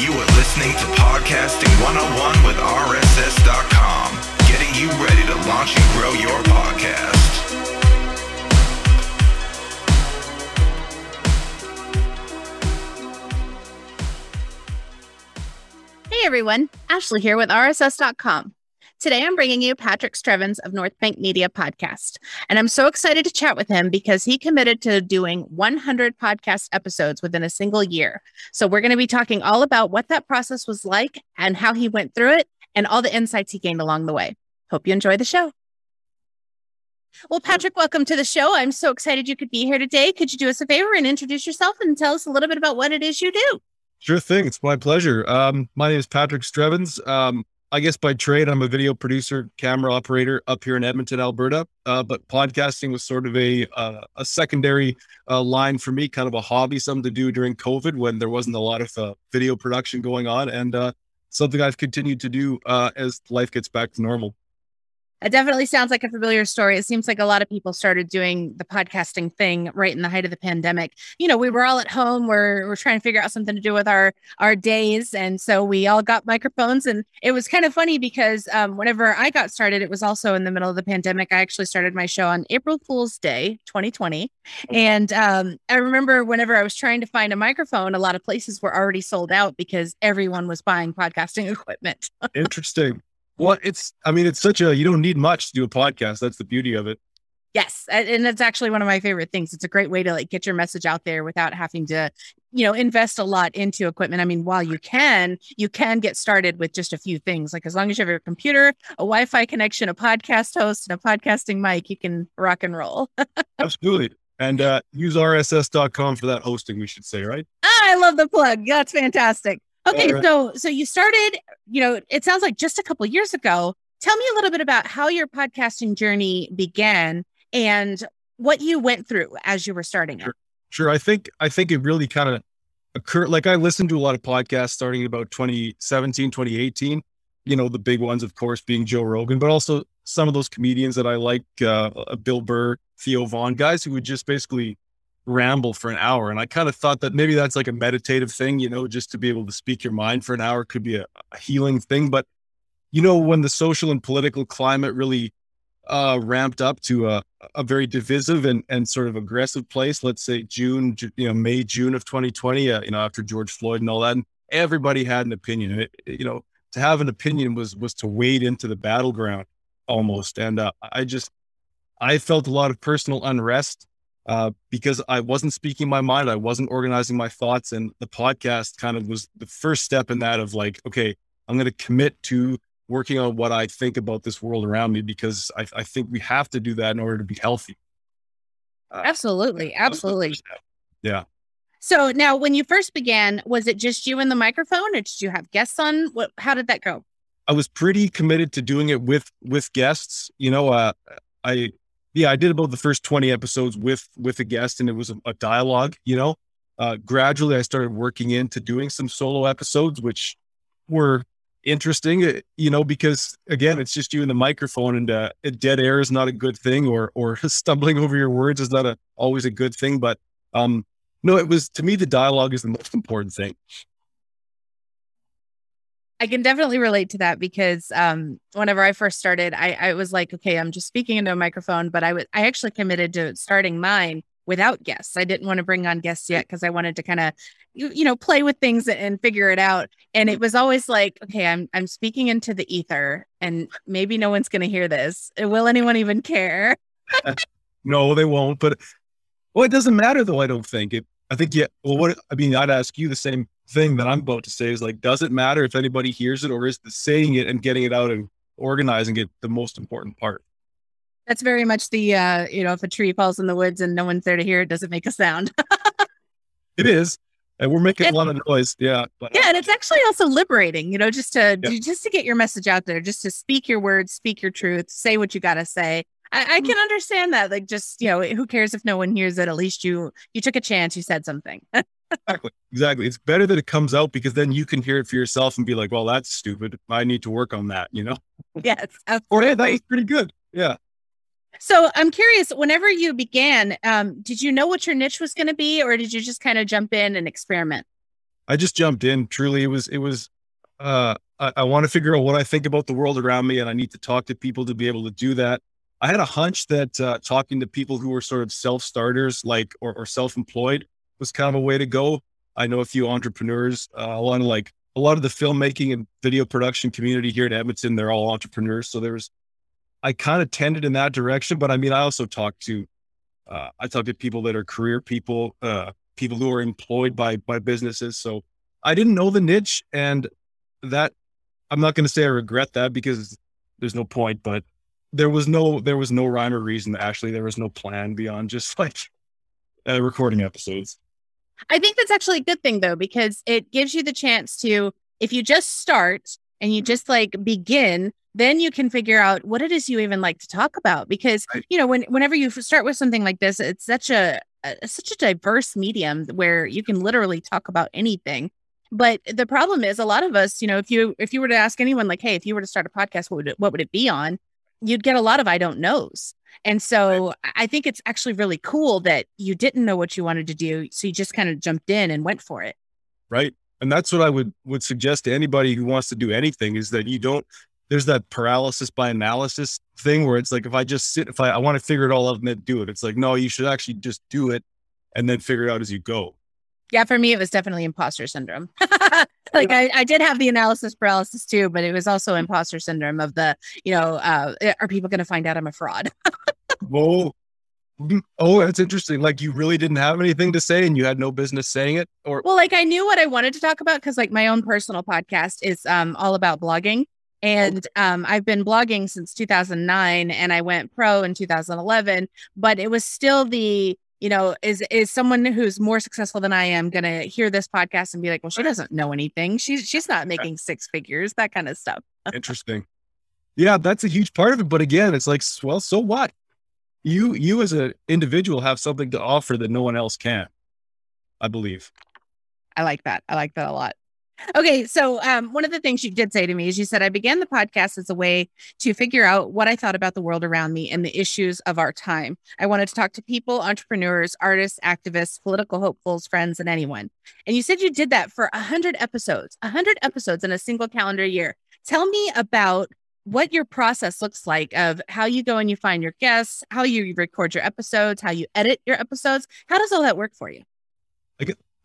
You are listening to Podcasting 101 with RSS.com, getting you ready to launch and grow your podcast. Hey everyone, Ashley here with RSS.com. Today I'm bringing you Patrick Strevens of North Bank Media Podcast. And I'm so excited to chat with him because he committed to doing 100 podcast episodes within a single year. So we're going to be talking all about what that process was like and how he went through it and all the insights he gained along the way. Hope you enjoy the show. Well, Patrick, welcome to the show. I'm so excited you could be here today. Could you do us a favor and introduce yourself and tell us a little bit about what it is you do? Sure thing. It's my pleasure. Um, my name is Patrick Strevens. Um, I guess by trade, I'm a video producer, camera operator up here in Edmonton, Alberta. Uh, but podcasting was sort of a uh, a secondary uh, line for me, kind of a hobby, something to do during COVID when there wasn't a lot of uh, video production going on, and uh, something I've continued to do uh, as life gets back to normal. It definitely sounds like a familiar story. It seems like a lot of people started doing the podcasting thing right in the height of the pandemic. You know, we were all at home. We're we're trying to figure out something to do with our our days, and so we all got microphones. And it was kind of funny because um, whenever I got started, it was also in the middle of the pandemic. I actually started my show on April Fool's Day, 2020, and um, I remember whenever I was trying to find a microphone, a lot of places were already sold out because everyone was buying podcasting equipment. Interesting. Well, it's, I mean, it's such a, you don't need much to do a podcast. That's the beauty of it. Yes. And that's actually one of my favorite things. It's a great way to like get your message out there without having to, you know, invest a lot into equipment. I mean, while you can, you can get started with just a few things. Like as long as you have your computer, a Wi Fi connection, a podcast host, and a podcasting mic, you can rock and roll. Absolutely. And uh, use rss.com for that hosting, we should say, right? Ah, I love the plug. That's fantastic. Okay, right. so so you started, you know, it sounds like just a couple years ago. Tell me a little bit about how your podcasting journey began and what you went through as you were starting sure. it. Sure. I think I think it really kind of occurred like I listened to a lot of podcasts starting about 2017, 2018. You know, the big ones, of course, being Joe Rogan, but also some of those comedians that I like, uh, Bill Burr, Theo Von, guys who would just basically ramble for an hour. And I kind of thought that maybe that's like a meditative thing, you know, just to be able to speak your mind for an hour could be a, a healing thing. But, you know, when the social and political climate really uh, ramped up to a, a very divisive and, and sort of aggressive place, let's say June, you know, May, June of 2020, uh, you know, after George Floyd and all that, and everybody had an opinion. It, you know, to have an opinion was, was to wade into the battleground almost. And uh, I just, I felt a lot of personal unrest uh, because I wasn't speaking my mind. I wasn't organizing my thoughts. And the podcast kind of was the first step in that of like, okay, I'm going to commit to working on what I think about this world around me because I, I think we have to do that in order to be healthy. Uh, absolutely. Absolutely. Yeah. So now when you first began, was it just you and the microphone or did you have guests on? What, how did that go? I was pretty committed to doing it with, with guests. You know, uh, I, yeah, I did about the first 20 episodes with with a guest and it was a, a dialogue, you know. Uh, gradually I started working into doing some solo episodes, which were interesting, uh, you know, because again, it's just you and the microphone and uh, dead air is not a good thing or or stumbling over your words is not a, always a good thing. But um, no, it was to me, the dialogue is the most important thing. I can definitely relate to that because um, whenever I first started, I, I was like, okay, I'm just speaking into a microphone, but I was I actually committed to starting mine without guests. I didn't want to bring on guests yet because I wanted to kind of you, you know play with things and figure it out. And it was always like, okay, I'm I'm speaking into the ether, and maybe no one's going to hear this. Will anyone even care? no, they won't. But well, it doesn't matter though. I don't think it. I think yeah. Well, what I mean, I'd ask you the same thing that I'm about to say is like, does it matter if anybody hears it or is the saying it and getting it out and organizing it the most important part? That's very much the, uh, you know, if a tree falls in the woods and no one's there to hear it, does it make a sound? it is. And we're making a lot of noise. Yeah. But, yeah. And it's actually also liberating, you know, just to, yeah. just to get your message out there, just to speak your words, speak your truth, say what you got to say. I, I, mm-hmm. can understand that. Like, just, you know, who cares if no one hears it? At least you, you took a chance. You said something. exactly. Exactly. It's better that it comes out because then you can hear it for yourself and be like, well, that's stupid. I need to work on that, you know? Yes. or hey, that was pretty good. Yeah. So I'm curious, whenever you began, um, did you know what your niche was going to be, or did you just kind of jump in and experiment? I just jumped in. Truly, it was it was. Uh, I, I want to figure out what I think about the world around me, and I need to talk to people to be able to do that. I had a hunch that uh, talking to people who were sort of self starters, like or, or self employed, was kind of a way to go. I know a few entrepreneurs, uh, a lot of like a lot of the filmmaking and video production community here in Edmonton. They're all entrepreneurs, so there's I kind of tended in that direction. But I mean, I also talk to uh, I talk to people that are career people, uh, people who are employed by by businesses. So I didn't know the niche, and that I'm not going to say I regret that because there's no point. But there was no there was no rhyme or reason. Actually, there was no plan beyond just like uh, recording episodes. I think that's actually a good thing though, because it gives you the chance to, if you just start and you just like begin, then you can figure out what it is you even like to talk about. Because Right. you know, when whenever you start with something like this, it's such a, a such a diverse medium where you can literally talk about anything. But the problem is, a lot of us, you know, if you if you were to ask anyone, like, hey, if you were to start a podcast, what would it, what would it be on? You'd get a lot of I don't knows. And so I- I think it's actually really cool that you didn't know what you wanted to do. So you just kind of jumped in and went for it. right and that's what i would would suggest to anybody who wants to do anything is that you don't there's that paralysis by analysis thing where it's like if i just sit if i, I want to figure it all out and then do it it's like no you should actually just do it and then figure it out as you go Yeah, for me, it was definitely imposter syndrome. like I, I did have the analysis paralysis too, but it was also imposter syndrome of the, you know, uh, are people going to find out I'm a fraud? whoa Mm, oh that's interesting like you really didn't have anything to say and you had no business saying it or well, like I knew what I wanted to talk about because like my own personal podcast is um, all about blogging. And um, I've been blogging since 2009 and I went pro in 2011, but it was still the, you know, is is someone who's more successful than I am going to hear this podcast and be like, well, she doesn't know anything. She's she's not making six figures, that kind of stuff. interesting yeah that's a huge part of it but again it's like well so what you you as an individual have something to offer that no one else can i believe I like that. I like that a lot. Okay, so um, one of the things you did say to me is you said I began the podcast as a way to figure out what I thought about the world around me and the issues of our time. I wanted to talk to people, entrepreneurs, artists, activists, political hopefuls, friends, and anyone. And you said you did that for a hundred episodes, a hundred episodes in a single calendar year. Tell me about what your process looks like of how you go and you find your guests, how you record your episodes, how you edit your episodes. How does all that work for you?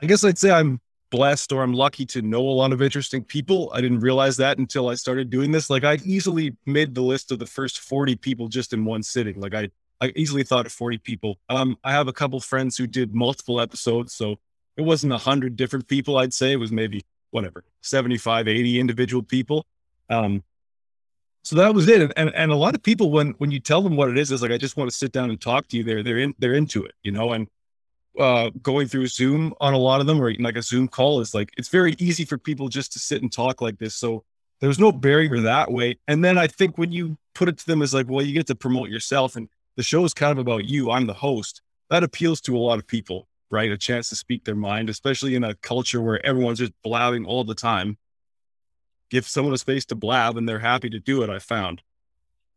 I guess I'd say I'm blessed or I'm lucky to know a lot of interesting people. I didn't realize that until I started doing this. Like I easily made the list of the first 40 people just in one sitting. Like I, I easily thought of 40 people. Um, I have a couple friends who did multiple episodes. So it wasn't a hundred different people. I'd say it was maybe whatever, 75, 80 individual people. Um, so that was it. And, and, and a lot of people, when, when you tell them what it is, is like, I just want to sit down and talk to you. They're, they're in, they're into it, you know, and uh, going through Zoom on a lot of them, or like a Zoom call, is like it's very easy for people just to sit and talk like this. So there's no barrier that way. And then I think when you put it to them as like, well, you get to promote yourself, and the show is kind of about you. I'm the host. That appeals to a lot of people, right? A chance to speak their mind, especially in a culture where everyone's just blabbing all the time. Give someone a space to blab, and they're happy to do it. I found.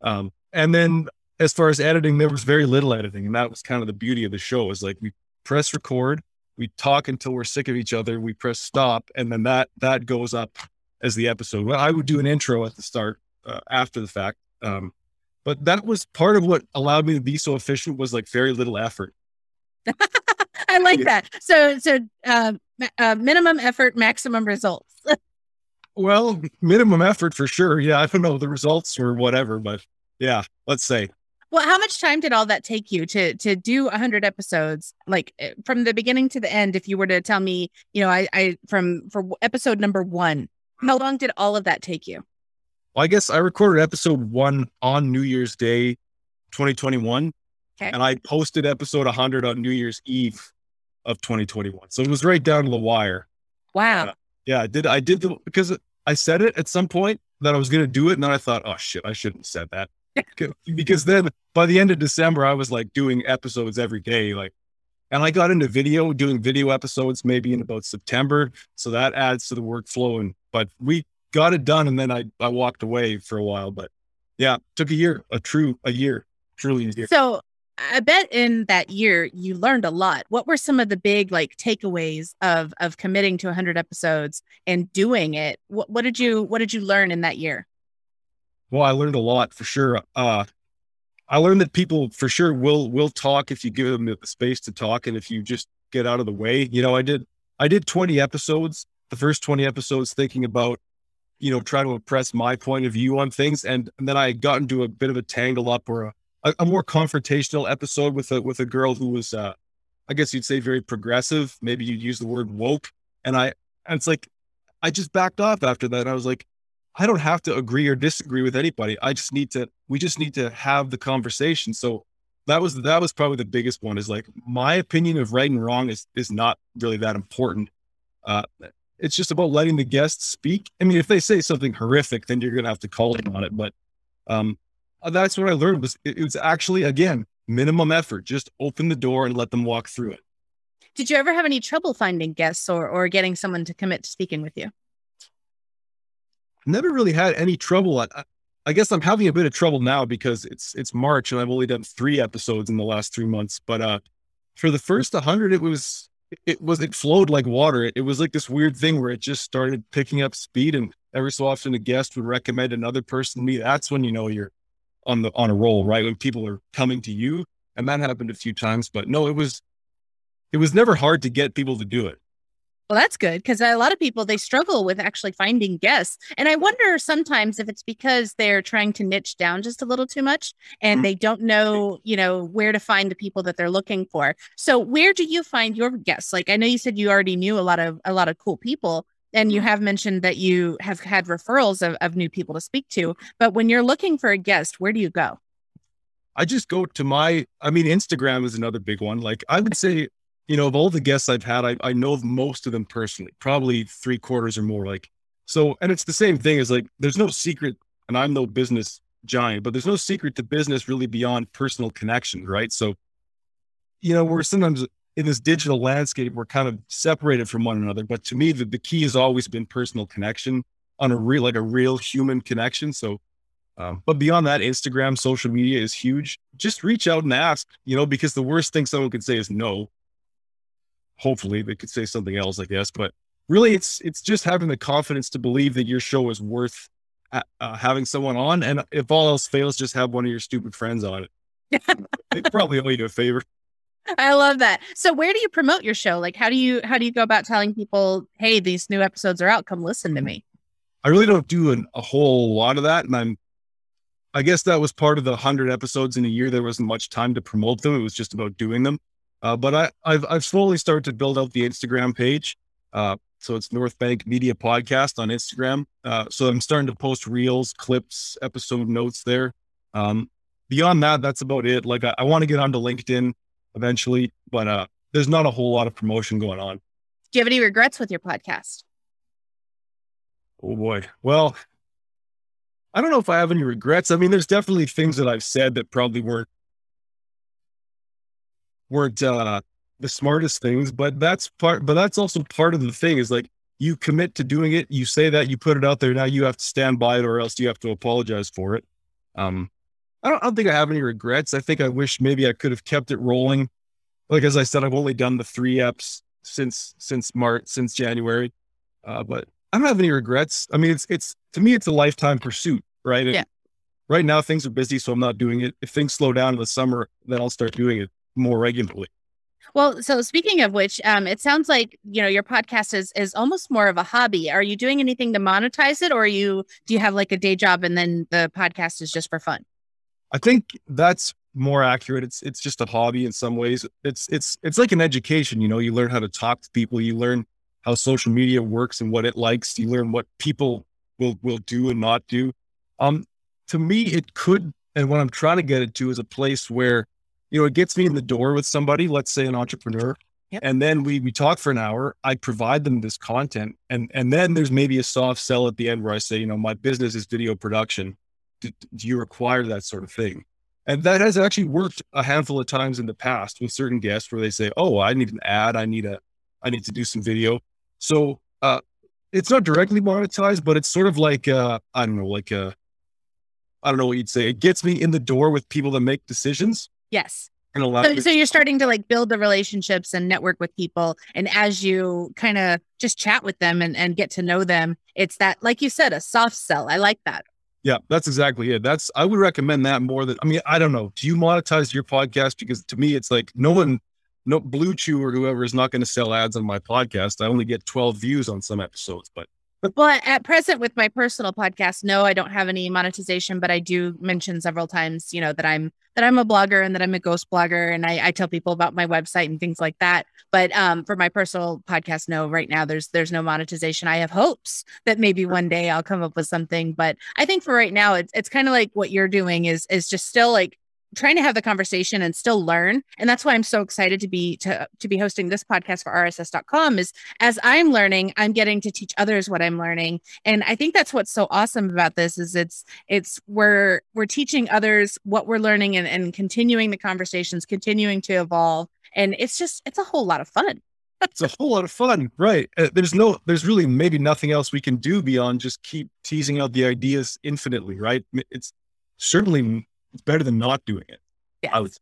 Um, and then as far as editing, there was very little editing, and that was kind of the beauty of the show. Is like we press record, we talk until we're sick of each other, we press stop, and then that that goes up as the episode. Well, I would do an intro at the start uh, after the fact, um, but that was part of what allowed me to be so efficient. Was like very little effort. I like Yeah. that. So, so uh, uh, minimum effort, maximum results. Well, minimum effort for sure. Yeah, I don't know the results or whatever, but yeah, let's say well, how much time did all that take you to to do hundred episodes, like eh, from the beginning to the end? If you were to tell me, you know, I, I from for episode number one, how long did all of that take you? Well, I guess I recorded episode one on New Year's Day, 2021. Okay. And I posted episode 100 on New Year's Eve of 2021. So it was right down to the wire. Wow. Yeah, I did. I did the, because I said it at some point that I was going to do it. And then I thought, oh shit, I shouldn't have said that. because then by the end of December, I was like doing episodes every day. Like, and I got into video, doing video episodes maybe in about September. So that adds to the workflow. And, but we got it done. And then I, I walked away for a while. But yeah, took a year, a true, a year, truly a year. So, I bet in that year you learned a lot. What were some of the big like takeaways of of committing to 100 episodes and doing it? What, what did you what did you learn in that year? Well, I learned a lot for sure. Uh, I learned that people for sure will will talk if you give them the space to talk, and if you just get out of the way. You know, I did I did 20 episodes, the first 20 episodes, thinking about you know trying to impress my point of view on things, and, and then I got into a bit of a tangle up or a, a, more confrontational episode with a with a girl who was, uh, I guess you'd say, very progressive. Maybe you'd use the word woke, and I and it's like I just backed off after that. I was like, I don't have to agree or disagree with anybody. I just need to, we just need to have the conversation. So that was, that was probably the biggest one is like my opinion of right and wrong is, is not really that important. Uh, it's just about letting the guests speak. I mean, if they say something horrific, then you're going to have to call them on it. But, um, uh, that's what I learned was it, it was actually, again, minimum effort. Just open the door and let them walk through it. Did you ever have any trouble finding guests or, or getting someone to commit to speaking with you? Never really had any trouble. I, I guess I'm having a bit of trouble now because it's it's March and I've only done three episodes in the last three months. But uh, for the first 100, it was it was it flowed like water. It, it was like this weird thing where it just started picking up speed, and every so often a guest would recommend another person to me. That's when you know you're on the on a roll, right? When people are coming to you, and that happened a few times. But no, it was it was never hard to get people to do it. Well, that's good because a lot of people they struggle with actually finding guests, and I wonder sometimes if it's because they're trying to niche down just a little too much, and mm-hmm. they don't know, you know, where to find the people that they're looking for. So, where do you find your guests? Like, I know you said you already knew a lot of a lot of cool people, and you mm-hmm. have mentioned that you have had referrals of, of new people to speak to. But when you're looking for a guest, where do you go? I just go to my, I mean, Instagram is another big one. Like, I would say you know, of all the guests I've had, I, I know most of them personally, probably three quarters or more. Like, so, and it's the same thing as like, there's no secret, and I'm no business giant, but there's no secret to business really beyond personal connection, right? So, you know, we're sometimes in this digital landscape, we're kind of separated from one another. But to me, the, the key has always been personal connection on a real, like a real human connection. So, um, but beyond that, Instagram, social media is huge. Just reach out and ask, you know, because the worst thing someone could say is no hopefully they could say something else, I guess. But really, it's it's just having the confidence to believe that your show is worth uh, uh having someone on, and if all else fails, just have one of your stupid friends on it. they probably owe you a favor. I love that. So where do you promote your show? Like how do you how do you go about telling people, hey, these new episodes are out, come listen to me? I really don't do an, a whole lot of that. And I'm I guess that was part of the hundred episodes in a year. There wasn't much time to promote them. It was just about doing them. Uh, but I, I've I've slowly started to build out the Instagram page. Uh, so it's North Bank Media Podcast on Instagram. Uh, so I'm starting to post reels, clips, episode notes there. Um, beyond that, that's about it. Like I, I want to get onto LinkedIn eventually, but uh, there's not a whole lot of promotion going on. Do you have any regrets with your podcast? Oh boy. Well, I don't know if I have any regrets. I mean, there's definitely things that I've said that probably weren't weren't uh, the smartest things, but that's part. But that's also part of the thing is like you commit to doing it. You say that you put it out there. Now you have to stand by it, or else you have to apologize for it. Um, I don't, I don't think I have any regrets. I think I wish maybe I could have kept it rolling. Like as I said, I've only done the three eps since since March since January, uh, but I don't have any regrets. I mean, it's it's to me, it's a lifetime pursuit, right? Yeah. right now things are busy, so I'm not doing it. If things slow down in the summer, then I'll start doing it more regularly. Well, so speaking of which, um, it sounds like you know your podcast is is almost more of a hobby. Are you doing anything to monetize it, or you do you have like a day job and then the podcast is just for fun? I think that's more accurate. It's it's just a hobby in some ways. It's it's it's like an education. You know, you learn how to talk to people. You learn how social media works and what it likes. You learn what people will will do and not do. Um, to me, it could, and what I'm trying to get it to is a place where you know, it gets me in the door with somebody, let's say an entrepreneur. Yep. And then we we talk for an hour. I provide them this content, and and then there's maybe a soft sell at the end where I say, you know, my business is video production. Do, do you require that sort of thing? And that has actually worked a handful of times in the past with certain guests where they say, "Oh, I need an ad. I need a, I need to do some video." So uh, it's not directly monetized, but it's sort of like uh, I don't know, like a, I don't know what you'd say. It gets me in the door with people that make decisions Yes. and allow So, me- so you're starting to like build the relationships and network with people. And as you kind of just chat with them and, and get to know them, it's that, like you said, a soft sell. I like that. Yeah, that's exactly it. That's I would recommend that more than I mean, I don't know. Do you monetize your podcast? Because to me, it's like no one, no Blue Chew or whoever is not going to sell ads on my podcast. I only get 12 views on some episodes, but Well, at present with my personal podcast, no, I don't have any monetization, but I do mention several times, you know, that I'm that I'm a blogger and that I'm a ghost blogger, and I, I tell people about my website and things like that. But um, for my personal podcast, no, right now there's there's no monetization. I have hopes that maybe one day I'll come up with something, but I think for right now, it's it's kind of like what you're doing is is just still like trying to have the conversation and still learn and that's why i'm so excited to be to to be hosting this podcast for rss.com is as i'm learning i'm getting to teach others what i'm learning and i think that's what's so awesome about this is it's it's we're we're teaching others what we're learning and, and continuing the conversations continuing to evolve and it's just it's a whole lot of fun it's a whole lot of fun, right? Uh, there's no, there's really maybe nothing else we can do beyond just keep teasing out the ideas infinitely, right? It's certainly it's better than not doing it. yeah I would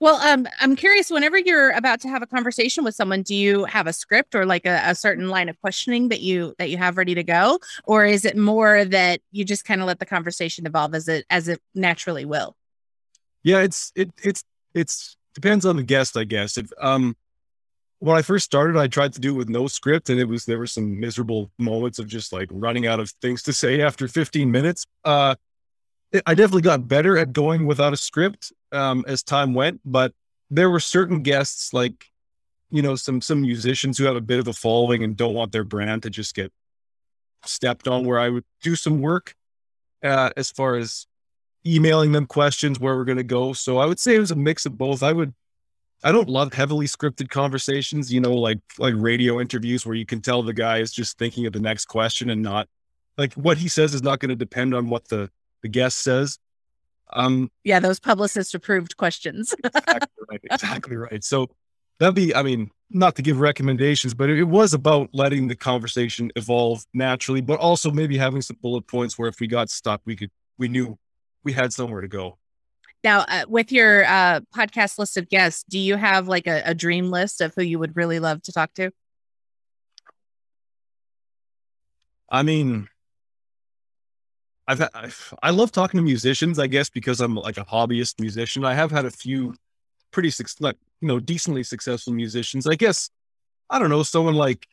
well um i'm curious whenever you're about to have a conversation with someone do you have a script or like a, a certain line of questioning that you that you have ready to go or is it more that you just kind of let the conversation evolve as it as it naturally will Yeah, it's it it's it's depends on the guest, I guess. If um when I first started, I tried to do it with no script, and it was there were some miserable moments of just like running out of things to say after 15 minutes. Uh, I definitely got better at going without a script um, as time went, but there were certain guests like you know some some musicians who have a bit of a following and don't want their brand to just get stepped on. Where I would do some work uh, as far as emailing them questions where we're going to go. So I would say it was a mix of both. I would, I don't love heavily scripted conversations, you know, like, like radio interviews where you can tell the guy is just thinking of the next question and not like what he says is not going to depend on what the, the guest says. Um, yeah those publicist approved questions exactly right. Exactly right. So that'd be, I mean, not to give recommendations, but it, it was about letting the conversation evolve naturally, but also maybe having some bullet points where if we got stuck, we could, we knew we had somewhere to go. now uh, with your uh podcast list of guests do you have like a, a dream list of who you would really love to talk to I mean, I've had, I've, I love talking to musicians, I guess, because I'm like a hobbyist musician. I have had a few pretty, like, you know, decently successful musicians. I guess, I don't know, someone like,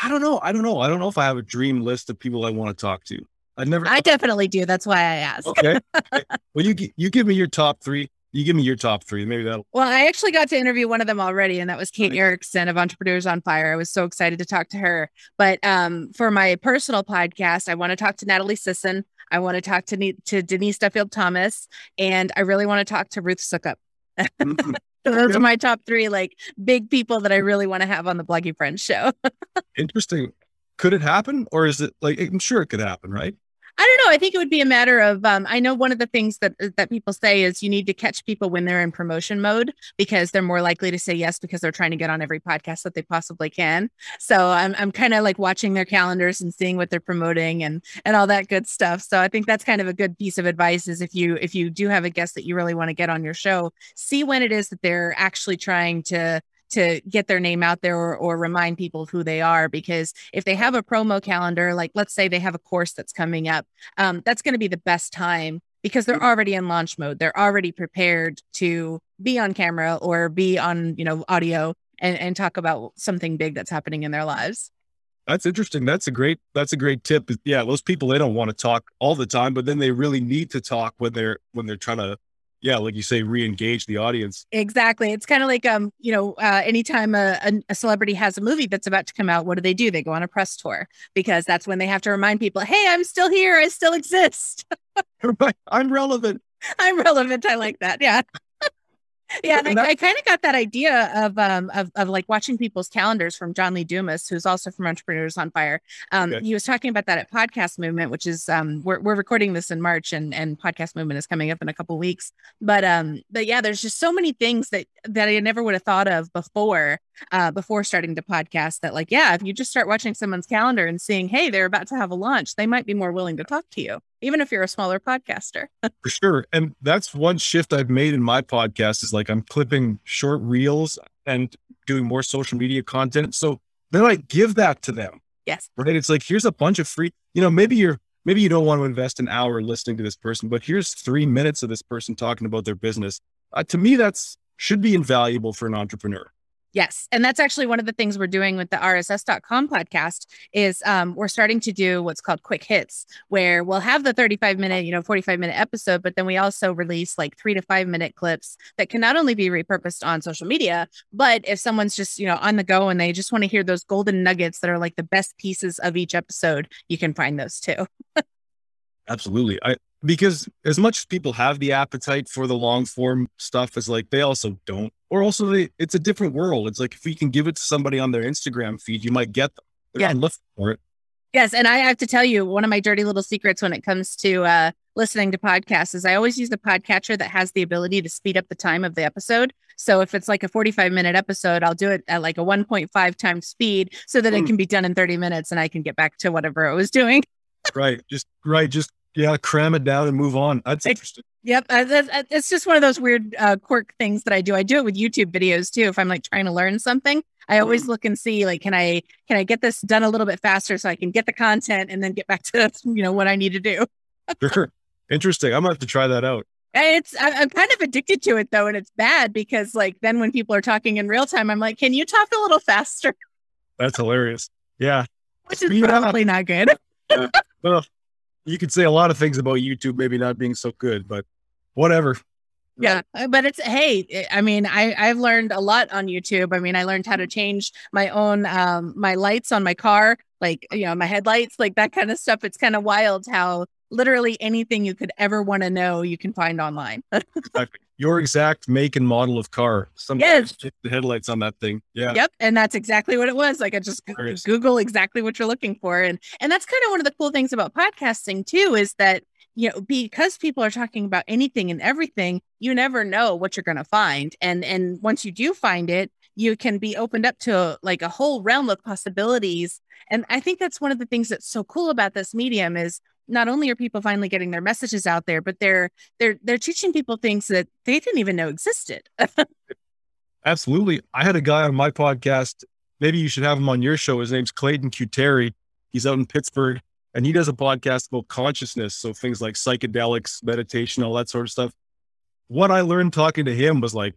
I don't know. I don't know. I don't know if I have a dream list of people I want to talk to. I never. i definitely do that's why i asked okay. okay. Well, you you give me your top three. You give me your top three. Maybe that'll. Well, I actually got to interview one of them already, and that was Kate. Erickson of Entrepreneurs on Fire. I was so excited to talk to her. But um, for my personal podcast, I want to talk to Natalie Sisson. I want to talk to, Ne- to Denise Duffield Thomas, and I really want to talk to Ruth Soukup. Mm, So those Okay. are my top three, like big people that I really want to have on the Bloggy Friends show. Interesting. Could it happen, or is it like I'm sure it could happen, right? I don't know. I think it would be a matter of um, I know one of the things that that people say is you need to catch people when they're in promotion mode because they're more likely to say yes because they're trying to get on every podcast that they possibly can. So I'm I'm kind of like watching their calendars and seeing what they're promoting and and all that good stuff. So I think that's kind of a good piece of advice is if you if you do have a guest that you really want to get on your show, see when it is that they're actually trying to to get their name out there or, or remind people of who they are because if they have a promo calendar like let's say they have a course that's coming up um, that's going to be the best time because they're already in launch mode they're already prepared to be on camera or be on you know audio and, and talk about something big that's happening in their lives That's interesting. That's a great. That's a great tip. Yeah, those people they don't want to talk all the time, but then they really need to talk when they're when they're trying to, yeah, like you say, re-engage the audience. Exactly. It's kind of like um, you know, uh, anytime a, a, a celebrity has a movie that's about to come out, what do they do? They go on a press tour because that's when they have to remind people, "Hey, I'm still here. I still exist. right, I'm relevant. I'm relevant." I like that. Yeah. Yeah, and I, I kind of got that idea of um of, of like watching people's calendars from John Lee Dumas, who's also from Entrepreneurs on Fire. Um, Okay. he was talking about that at Podcast Movement, which is um we're we're recording this in March, and and Podcast Movement is coming up in a couple weeks. But um, but yeah, there's just so many things that that I never would have thought of before uh, before starting to podcast that, like, yeah, if you just start watching someone's calendar and seeing, hey, they're about to have a launch, they might be more willing to talk to you, even if you're a smaller podcaster. For sure. And that's one shift I've made in my podcast is like I'm clipping short reels and doing more social media content. So then I give that to them. Yes. Right. It's like, here's a bunch of free, you know, maybe you're, maybe you don't want to invest an hour listening to this person, but here's three minutes of this person talking about their business. Uh, to me, that's should be invaluable for an entrepreneur. Yes. And that's actually one of the things we're doing with the RSS.com podcast is um, we're starting to do what's called quick hits, where we'll have the 35 minute, you know, 45 minute episode, but then we also release like three to five minute clips that can not only be repurposed on social media, but if someone's just, you know, on the go and they just want to hear those golden nuggets that are like the best pieces of each episode, you can find those too. Absolutely. I, because as much as people have the appetite for the long form stuff as like they also don't or also they, it's a different world it's like if we can give it to somebody on their instagram feed you might get them They're Yeah. looking for it Yes, and I have to tell you, one of my dirty little secrets when it comes to uh, listening to podcasts is I always use the podcatcher that has the ability to speed up the time of the episode. So if it's like a 45 minute episode, I'll do it at like a 1.5 times speed so that it Mm. can be done in 30 minutes and I can get back to whatever I was doing. right just right just yeah cram it down and move on that's interesting Yep, uh, uh, it's just one of those weird uh, quirk things that I do. I do it with YouTube videos too. If I'm like trying to learn something, I always look and see like, can I can I get this done a little bit faster so I can get the content and then get back to you know what I need to do. sure interesting i'm gonna have to try that out It's I'm kind of addicted to it though, and it's bad because like then when people are talking in real time, I'm like, can you talk a little faster? that's hilarious yeah Which is probably not good. well you could say a lot of things about youtube maybe not being so good but whatever Yeah, uh, but it's hey, I- I mean, I I've learned a lot on YouTube. I mean, I learned how to change my own um my lights on my car, like you know my headlights, like that kind of stuff. It's kind of wild how literally anything you could ever want to know you can find online. Exactly. Your exact make and model of car some Yes. the headlights on that thing yeah Yep, and that's exactly what it was. Like I just. Google exactly what you're looking for, and and that's kind of one of the cool things about podcasting too is that you know because people are talking about anything and everything, you never know what you're going to find, and and once you do find it, you can be opened up to like a whole realm of possibilities. And I think that's one of the things that's so cool about this medium is not only are people finally getting their messages out there, but they're they're they're teaching people things that they didn't even know existed. Absolutely. I had a guy on my podcast. Maybe you should have him on your show. His name's Clayton Cuteri. He's out in Pittsburgh and he does a podcast about consciousness. So things like psychedelics, meditation, all that sort of stuff. What I learned talking to him was like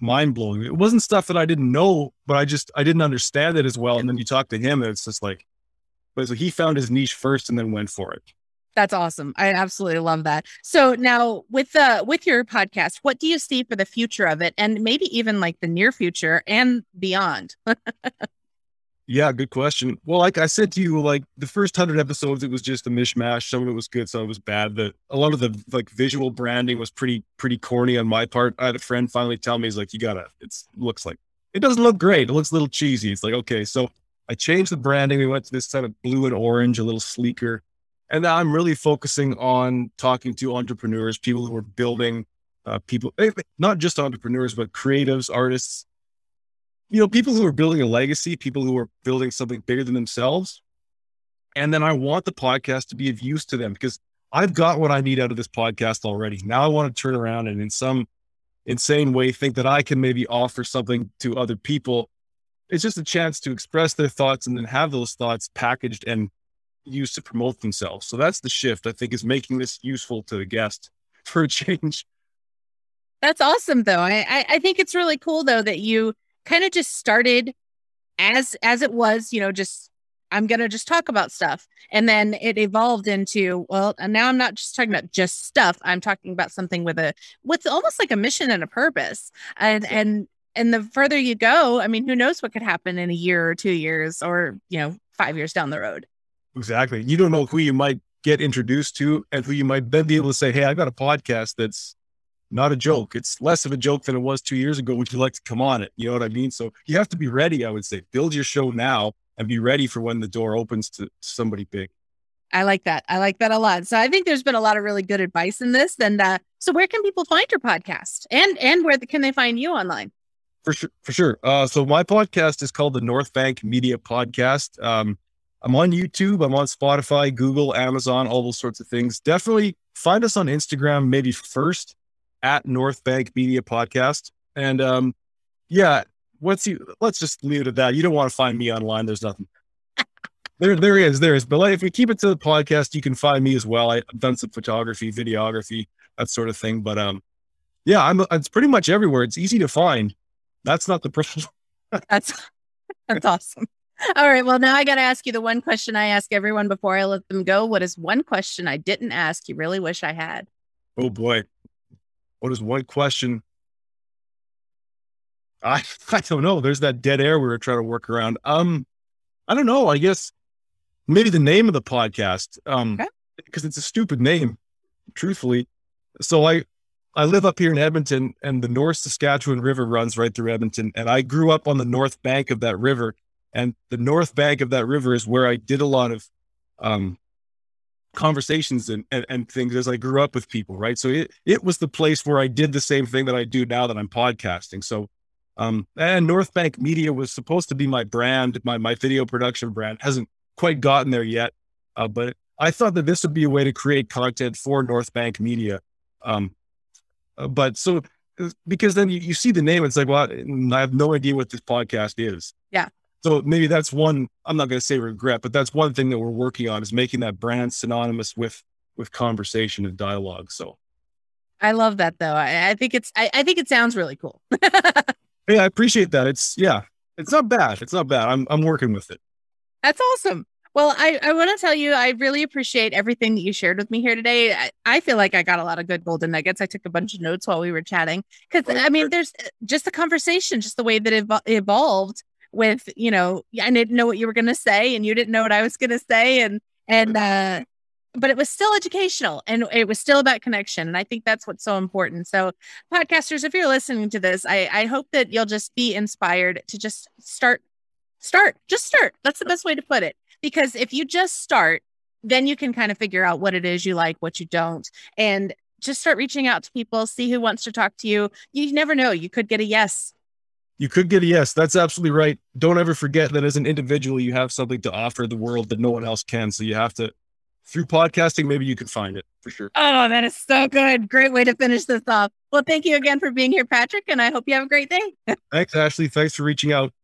mind blowing. It wasn't stuff that I didn't know, but I just, I didn't understand it as well. And then you talk to him and it's just like, but so he found his niche first and then went for it. That's awesome. I absolutely love that. So now with the with your podcast, what do you see for the future of it and maybe even like the near future and beyond? Yeah, good question. Well, like I said to you, like the first hundred episodes, it was just a mishmash. Some of it was good, some of it was bad. The a lot of the like visual branding was pretty pretty corny on my part. I had a friend finally tell me, he's like, "You gotta." It's looks like it doesn't look great. It looks a little cheesy. It's like okay, so I changed the branding. We went to this kind of blue and orange, a little sleeker, and I'm really focusing on talking to entrepreneurs, people who are building, uh, people eh, not just entrepreneurs, but creatives, artists, you know, people who are building a legacy, people who are building something bigger than themselves. And then I want the podcast to be of use to them because I've got what I need out of this podcast already. Now I want to turn around and in some insane way think that I can maybe offer something to other people. It's just a chance to express their thoughts and then have those thoughts packaged and used to promote themselves. So that's the shift I think is making this useful to the guest for a change. That's awesome though. I, I I think it's really cool though that you kind of just started as as it was, you know, just I'm gonna just talk about stuff. And then it evolved into, well, and now I'm not just talking about just stuff. I'm talking about something with a with almost like a mission and a purpose. And and and the further you go, I mean, who knows what could happen in a year or two years or, you know, five years down the road. Exactly. You don't know who you might get introduced to and who you might then be able to say, Hey, I've got a podcast that's not a joke. It's less of a joke than it was two years ago. Would you like to come on it? You know what I mean? So you have to be ready, I would say. Build your show now and be ready for when the door opens to somebody big. I like that. I like that a lot. So I think there's been a lot of really good advice in this. And uh, so where can people find your podcast and and where can they find you online? For sure, for sure. Uh, so my podcast is called the North Bank Media Podcast. Um, I'm on YouTube. I'm on Spotify, Google, Amazon, all those sorts of things. Definitely find us on Instagram, maybe first at North Bank Media Podcast. And um, yeah, what's you? Let's just leave it at that. You don't want to find me online. There's nothing. there, there is, there is. But like, if we keep it to the podcast, you can find me as well. I've done some photography, videography, that sort of thing. But um, yeah, I'm. It's pretty much everywhere. It's easy to find. That's not the problem. that's that's awesome. All right. Well, now I got to ask you the one question I ask everyone before I let them go. What is one question I didn't ask you really wish I had? Oh boy. What is one question? I I don't know. There's that dead air we were trying to work around. Um, I don't know. I guess maybe the name of the podcast. Um, okay. because it's a stupid name, truthfully. So I I live up here in Edmonton, and the North Saskatchewan River runs right through Edmonton, and I grew up on the north bank of that river. And the north bank of that river is where I did a lot of um, conversations and, and, and things as I grew up with people, right? So it it was the place where I did the same thing that I do now that I'm podcasting. So um, and North Bank Media was supposed to be my brand, my my video production brand. Hasn't quite gotten there yet, uh, but I thought that this would be a way to create content for North Bank Media. Um, uh, but so because then you, you see the name, it's like, well, I have no idea what this podcast is. Yeah. So maybe that's one, I'm not going to say regret, but that's one thing that we're working on is making that brand synonymous with, with conversation and dialogue. So I love that though. I, I think it's, I, I, think it sounds really cool. yeah, I appreciate that. It's, yeah, it's not bad. It's not bad. I'm, I'm working with it. That's awesome. Well, I, I want to tell you, I really appreciate everything that you shared with me here today. I, I, feel like I got a lot of good golden nuggets. I took a bunch of notes while we were chatting because I mean, there's just the conversation, just the way that it evolved with, you know, I didn't know what you were going to say and you didn't know what I was going to say. And, and, uh, but it was still educational and it was still about connection. And I think that's what's so important. So, podcasters, if you're listening to this, I, I hope that you'll just be inspired to just start, start, just start. That's the best way to put it. Because if you just start, then you can kind of figure out what it is you like, what you don't. And just start reaching out to people, see who wants to talk to you. You never know. You could get a yes you could get a yes. That's absolutely right. Don't ever forget that as an individual, you have something to offer the world that no one else can. So you have to, through podcasting, maybe you can find it for sure. Oh, that is so good. Great way to finish this off. Well, thank you again for being here, Patrick. And I hope you have a great day. Thanks, Ashley. Thanks for reaching out.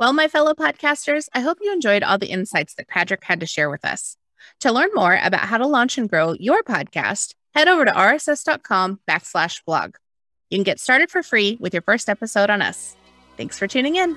Well, my fellow podcasters, I hope you enjoyed all the insights that Patrick had to share with us. To learn more about how to launch and grow your podcast, head over to rss.com backslash blog. You can get started for free with your first episode on us. Thanks for tuning in.